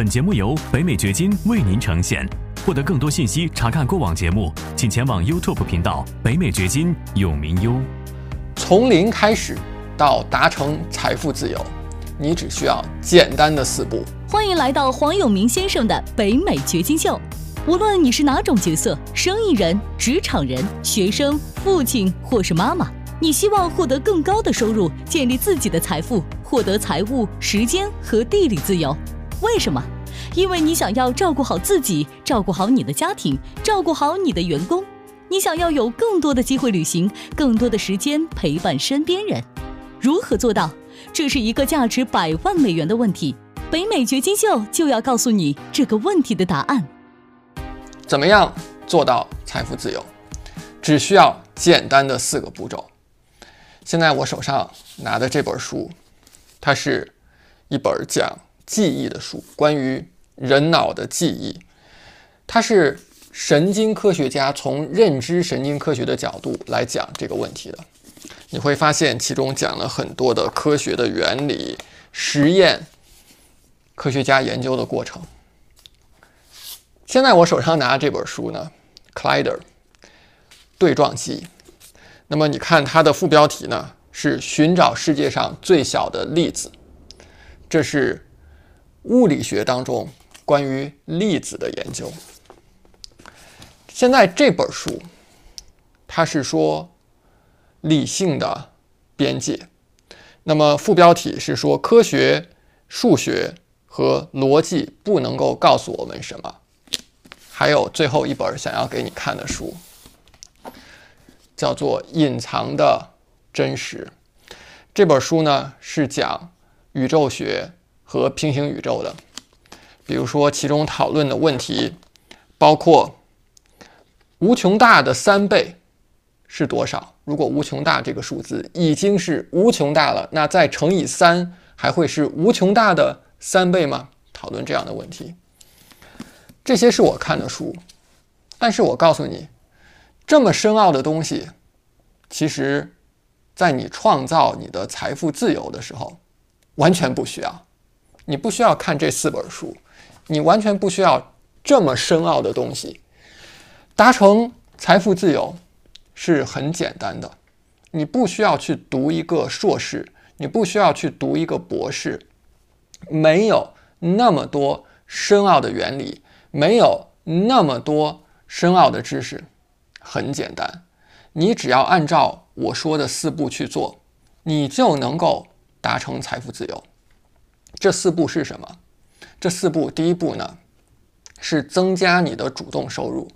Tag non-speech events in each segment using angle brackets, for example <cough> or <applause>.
本节目由北美掘金为您呈现。获得更多信息，查看过往节目，请前往 YouTube 频道“北美掘金”永明优。从零开始到达成财富自由，你只需要简单的四步。欢迎来到黄永明先生的北美掘金秀。无论你是哪种角色，生意人、职场人、学生、父亲或是妈妈，你希望获得更高的收入，建立自己的财富，获得财务、时间和地理自由。为什么？因为你想要照顾好自己，照顾好你的家庭，照顾好你的员工。你想要有更多的机会旅行，更多的时间陪伴身边人。如何做到？这是一个价值百万美元的问题。北美掘金秀就要告诉你这个问题的答案。怎么样做到财富自由？只需要简单的四个步骤。现在我手上拿的这本书，它是一本讲记忆的书，关于人脑的记忆。它是神经科学家从认知神经科学的角度来讲这个问题的。你会发现其中讲了很多的科学的原理、实验、科学家研究的过程。现在我手上拿这本书呢，Collider 对撞机。那么你看它的副标题呢是寻找世界上最小的粒子，这是物理学当中关于粒子的研究。现在这本书，它是说理性的边界。那么副标题是说科学、数学和逻辑不能够告诉我们什么。还有最后一本想要给你看的书，叫做《隐藏的真实》。这本书呢是讲宇宙学和平行宇宙的。比如说，其中讨论的问题包括无穷大的三倍是多少？如果无穷大这个数字已经是无穷大了，那再乘以三还会是无穷大的三倍吗？讨论这样的问题。这些是我看的书，但是我告诉你，这么深奥的东西，其实，在你创造你的财富自由的时候，完全不需要。你不需要看这四本书，你完全不需要这么深奥的东西。达成财富自由是很简单的，你不需要去读一个硕士，你不需要去读一个博士，没有那么多深奥的原理。没有那么多深奥的知识，很简单，你只要按照我说的四步去做，你就能够达成财富自由。这四步是什么？这四步，第一步呢，是增加你的主动收入。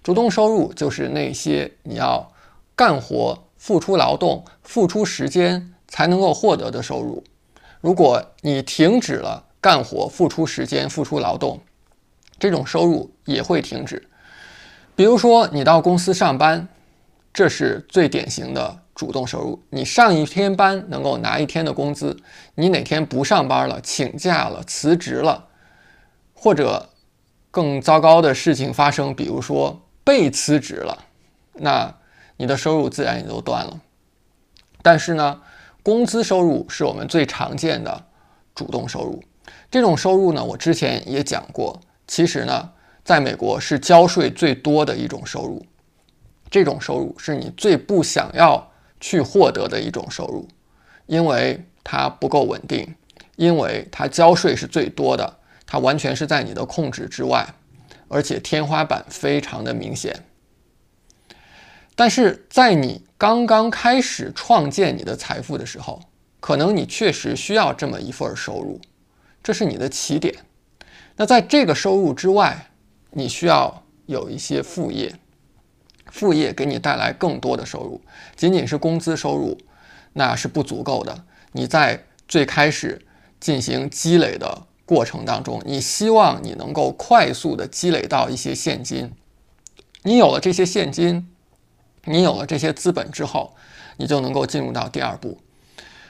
主动收入就是那些你要干活、付出劳动、付出时间才能够获得的收入。如果你停止了干活、付出时间、付出劳动，这种收入也会停止。比如说，你到公司上班，这是最典型的主动收入。你上一天班能够拿一天的工资，你哪天不上班了、请假了、辞职了，或者更糟糕的事情发生，比如说被辞职了，那你的收入自然也就断了。但是呢，工资收入是我们最常见的主动收入。这种收入呢，我之前也讲过。其实呢，在美国是交税最多的一种收入，这种收入是你最不想要去获得的一种收入，因为它不够稳定，因为它交税是最多的，它完全是在你的控制之外，而且天花板非常的明显。但是在你刚刚开始创建你的财富的时候，可能你确实需要这么一份收入，这是你的起点。那在这个收入之外，你需要有一些副业，副业给你带来更多的收入。仅仅是工资收入，那是不足够的。你在最开始进行积累的过程当中，你希望你能够快速的积累到一些现金。你有了这些现金，你有了这些资本之后，你就能够进入到第二步。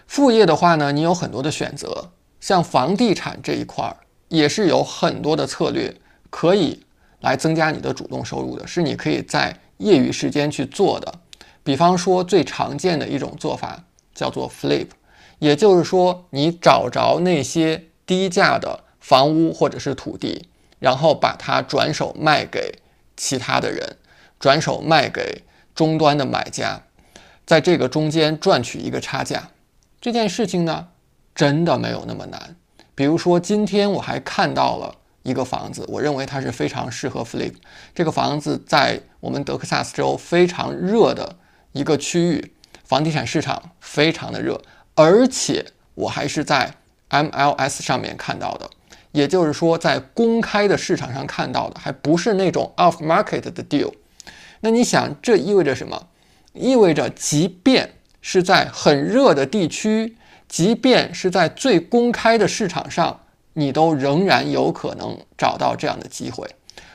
副业的话呢，你有很多的选择，像房地产这一块儿。也是有很多的策略可以来增加你的主动收入的，是你可以在业余时间去做的。比方说，最常见的一种做法叫做 flip，也就是说，你找着那些低价的房屋或者是土地，然后把它转手卖给其他的人，转手卖给终端的买家，在这个中间赚取一个差价。这件事情呢，真的没有那么难。比如说，今天我还看到了一个房子，我认为它是非常适合 flip。这个房子在我们德克萨斯州非常热的一个区域，房地产市场非常的热，而且我还是在 MLS 上面看到的，也就是说，在公开的市场上看到的，还不是那种 off market 的 deal。那你想，这意味着什么？意味着，即便是在很热的地区，即便是在最公开的市场上，你都仍然有可能找到这样的机会。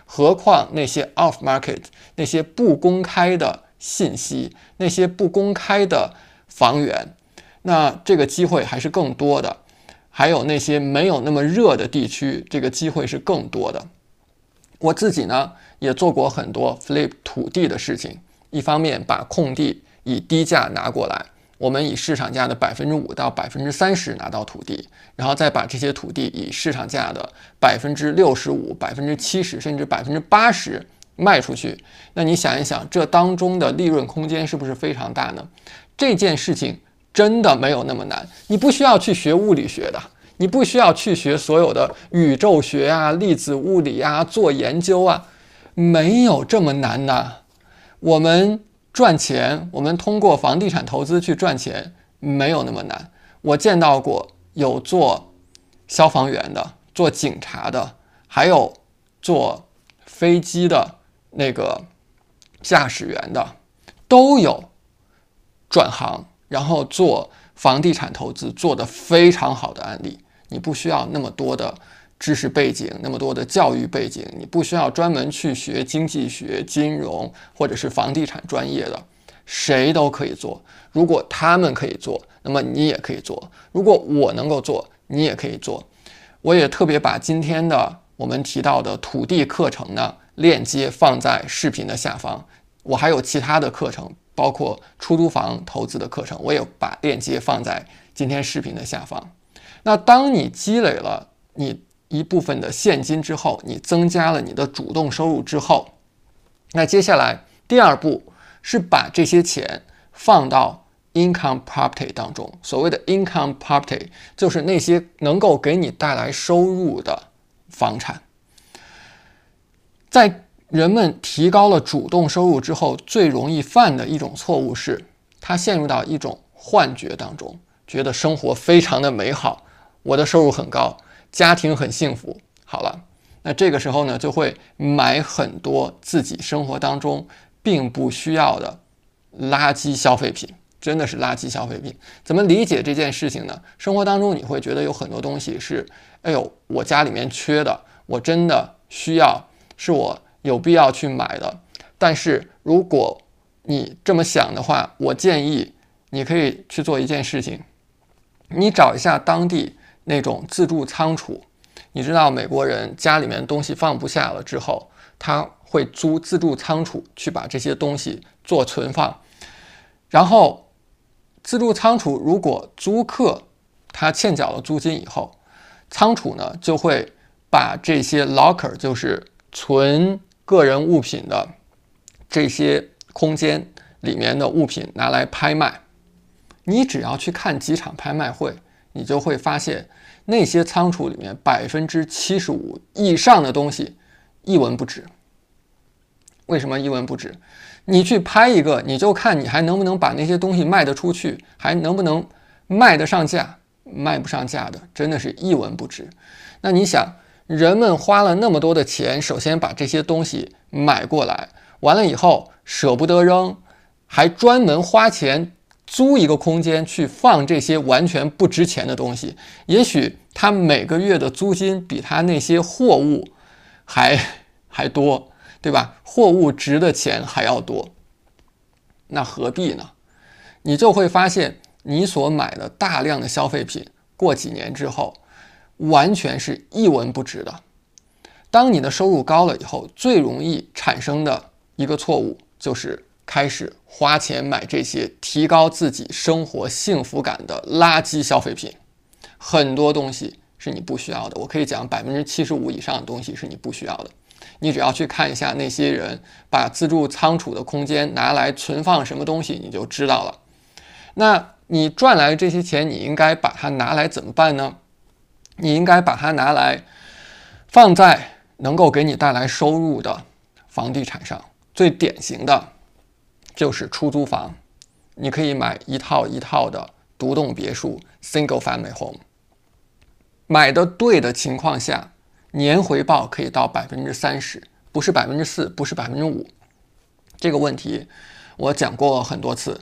何况那些 off market、那些不公开的信息、那些不公开的房源，那这个机会还是更多的。还有那些没有那么热的地区，这个机会是更多的。我自己呢，也做过很多 flip 土地的事情。一方面把空地以低价拿过来，我们以市场价的百分之五到百分之三十拿到土地，然后再把这些土地以市场价的百分之六十五、百分之七十甚至百分之八十卖出去。那你想一想，这当中的利润空间是不是非常大呢？这件事情真的没有那么难，你不需要去学物理学的，你不需要去学所有的宇宙学啊、粒子物理啊、做研究啊，没有这么难呐。我们赚钱，我们通过房地产投资去赚钱，没有那么难。我见到过有做消防员的，做警察的，还有做飞机的那个驾驶员的，都有转行，然后做房地产投资做得非常好的案例。你不需要那么多的。知识背景那么多的教育背景，你不需要专门去学经济学、金融或者是房地产专业的，谁都可以做。如果他们可以做，那么你也可以做。如果我能够做，你也可以做。我也特别把今天的我们提到的土地课程呢链接放在视频的下方。我还有其他的课程，包括出租房投资的课程，我也把链接放在今天视频的下方。那当你积累了你。一部分的现金之后，你增加了你的主动收入之后，那接下来第二步是把这些钱放到 income property 当中。所谓的 income property 就是那些能够给你带来收入的房产。在人们提高了主动收入之后，最容易犯的一种错误是，他陷入到一种幻觉当中，觉得生活非常的美好，我的收入很高。家庭很幸福，好了，那这个时候呢，就会买很多自己生活当中并不需要的垃圾消费品，真的是垃圾消费品。怎么理解这件事情呢？生活当中你会觉得有很多东西是，哎呦，我家里面缺的，我真的需要，是我有必要去买的。但是如果你这么想的话，我建议你可以去做一件事情，你找一下当地。那种自助仓储，你知道美国人家里面东西放不下了之后，他会租自助仓储去把这些东西做存放。然后，自助仓储如果租客他欠缴了租金以后，仓储呢就会把这些 locker，就是存个人物品的这些空间里面的物品拿来拍卖。你只要去看几场拍卖会。你就会发现，那些仓储里面百分之七十五以上的东西一文不值。为什么一文不值？你去拍一个，你就看你还能不能把那些东西卖得出去，还能不能卖得上价？卖不上价的，真的是一文不值。那你想，人们花了那么多的钱，首先把这些东西买过来，完了以后舍不得扔，还专门花钱。租一个空间去放这些完全不值钱的东西，也许他每个月的租金比他那些货物还 <laughs> 还多，对吧？货物值的钱还要多，那何必呢？你就会发现，你所买的大量的消费品，过几年之后，完全是一文不值的。当你的收入高了以后，最容易产生的一个错误就是。开始花钱买这些提高自己生活幸福感的垃圾消费品，很多东西是你不需要的。我可以讲百分之七十五以上的东西是你不需要的。你只要去看一下那些人把自助仓储的空间拿来存放什么东西，你就知道了。那你赚来的这些钱，你应该把它拿来怎么办呢？你应该把它拿来放在能够给你带来收入的房地产上。最典型的就是出租房，你可以买一套一套的独栋别墅 （single family home），买的对的情况下。年回报可以到百分之三十，不是百分之四，不是百分之五。这个问题我讲过很多次。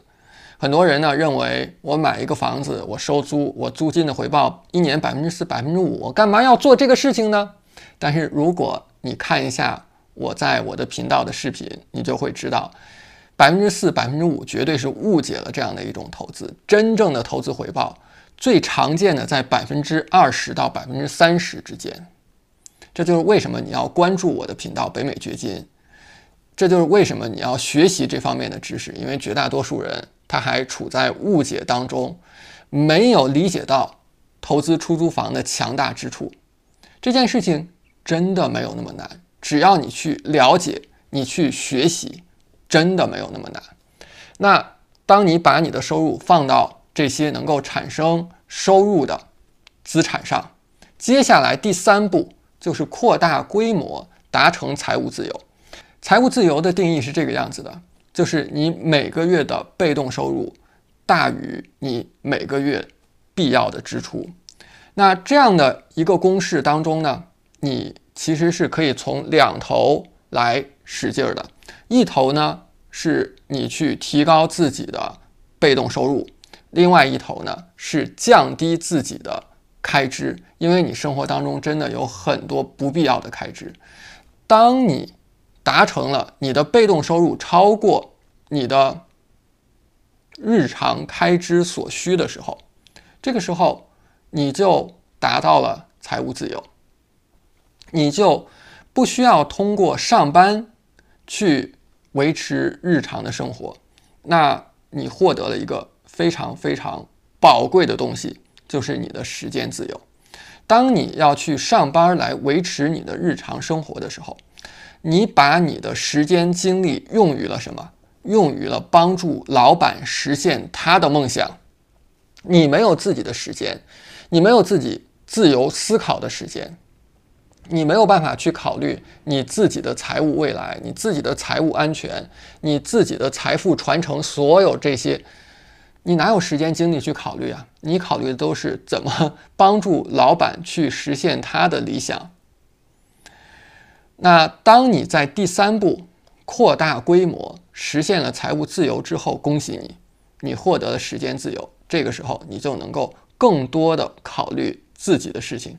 很多人呢认为，我买一个房子，我收租，我租金的回报一年百分之四、百分之五，我干嘛要做这个事情呢？但是如果你看一下我在我的频道的视频，你就会知道，百分之四、百分之五绝对是误解了这样的一种投资。真正的投资回报最常见的在百分之二十到百分之三十之间。这就是为什么你要关注我的频道北美掘金，这就是为什么你要学习这方面的知识，因为绝大多数人他还处在误解当中，没有理解到投资出租房的强大之处。这件事情真的没有那么难，只要你去了解，你去学习，真的没有那么难。那当你把你的收入放到这些能够产生收入的资产上，接下来第三步。就是扩大规模，达成财务自由。财务自由的定义是这个样子的：就是你每个月的被动收入大于你每个月必要的支出。那这样的一个公式当中呢，你其实是可以从两头来使劲儿的。一头呢是你去提高自己的被动收入，另外一头呢是降低自己的。开支，因为你生活当中真的有很多不必要的开支。当你达成了你的被动收入超过你的日常开支所需的时候，这个时候你就达到了财务自由，你就不需要通过上班去维持日常的生活。那你获得了一个非常非常宝贵的东西。就是你的时间自由。当你要去上班来维持你的日常生活的时候，你把你的时间精力用于了什么？用于了帮助老板实现他的梦想。你没有自己的时间，你没有自己自由思考的时间，你没有办法去考虑你自己的财务未来、你自己的财务安全、你自己的财富传承，所有这些。你哪有时间精力去考虑啊？你考虑的都是怎么帮助老板去实现他的理想。那当你在第三步扩大规模、实现了财务自由之后，恭喜你，你获得了时间自由。这个时候，你就能够更多的考虑自己的事情。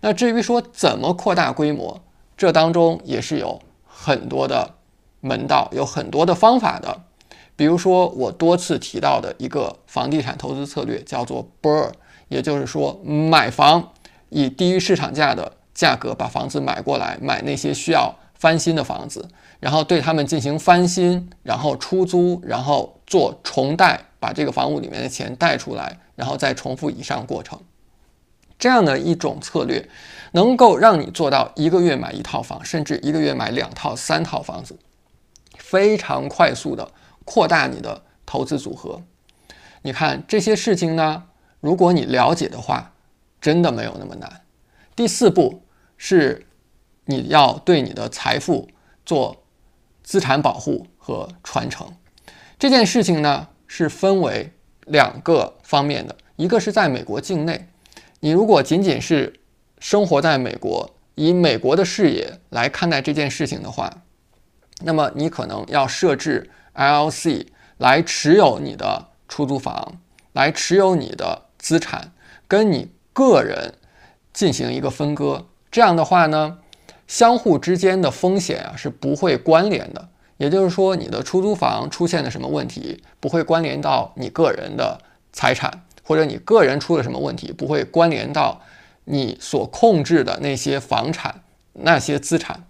那至于说怎么扩大规模，这当中也是有很多的门道，有很多的方法的。比如说，我多次提到的一个房地产投资策略叫做 BRRRR，也就是说，买房以低于市场价的价格把房子买过来，买那些需要翻新的房子，然后对他们进行翻新，然后出租，然后做重贷，把这个房屋里面的钱贷出来，然后再重复以上过程。这样的一种策略，能够让你做到一个月买一套房，甚至一个月买两套、三套房子，非常快速的。扩大你的投资组合，你看这些事情呢，如果你了解的话，真的没有那么难。第四步是你要对你的财富做资产保护和传承。这件事情呢是分为两个方面的，一个是在美国境内，你如果仅仅是生活在美国，以美国的视野来看待这件事情的话，那么你可能要设置。LLC 来持有你的出租房，来持有你的资产，跟你个人进行一个分割。这样的话呢，相互之间的风险啊是不会关联的。也就是说，你的出租房出现了什么问题，不会关联到你个人的财产，或者你个人出了什么问题，不会关联到你所控制的那些房产、那些资产。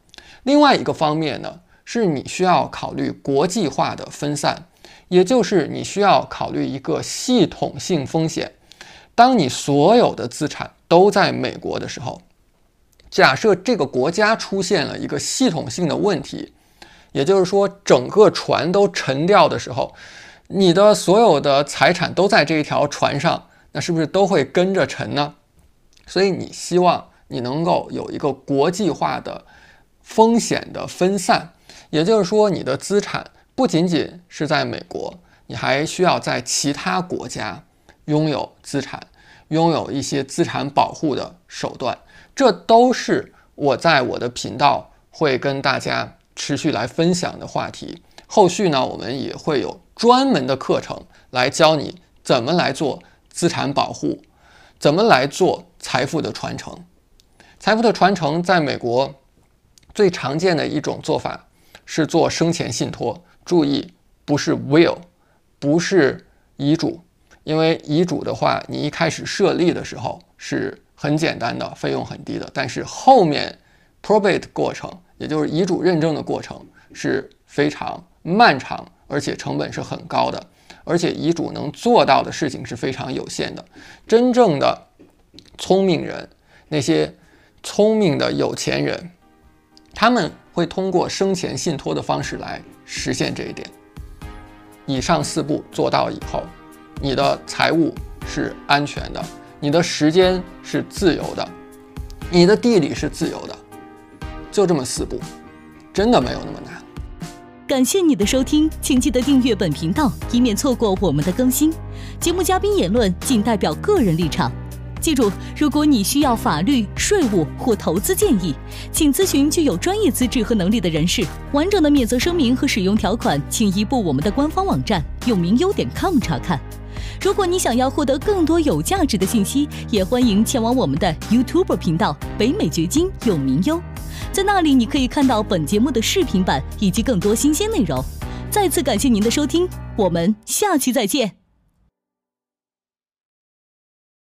另外一个方面呢？是你需要考虑国际化的分散，也就是你需要考虑一个系统性风险。当你所有的资产都在美国的时候，假设这个国家出现了一个系统性的问题，也就是说整个船都沉掉的时候，你的所有的财产都在这一条船上，那是不是都会跟着沉呢？所以你希望你能够有一个国际化的风险的分散，也就是说你的资产不仅仅是在美国，你还需要在其他国家拥有资产。拥有一些资产保护的手段，这都是我在我的频道会跟大家持续来分享的话题。后续呢，我们也会有专门的课程来教你怎么来做资产保护，怎么来做财富的传承。财富的传承在美国最常见的一种做法是做生前信托，注意不是 will，不是遗嘱。因为遗嘱的话，你一开始设立的时候是很简单的，费用很低的。但是后面 probate 过程，也就是遗嘱认证的过程是非常漫长，而且成本是很高的。而且遗嘱能做到的事情是非常有限的。真正的聪明人，那些聪明的有钱人，他们会通过生前信托的方式来实现这一点。以上四步做到以后。你的财务是安全的，你的时间是自由的，你的地理是自由的，就这么四步，真的没有那么难。感谢你的收听，请记得订阅本频道，以免错过我们的更新。节目嘉宾言论仅代表个人立场。记住，如果你需要法律、税务或投资建议，请咨询具有专业资质和能力的人士。完整的免责声明和使用条款，请移步我们的官方网站永明优点 com 查看。如果你想要获得更多有价值的信息，也欢迎前往我们的 YouTube 频道“北美掘金永明优”，在那里你可以看到本节目的视频版以及更多新鲜内容。再次感谢您的收听，我们下期再见。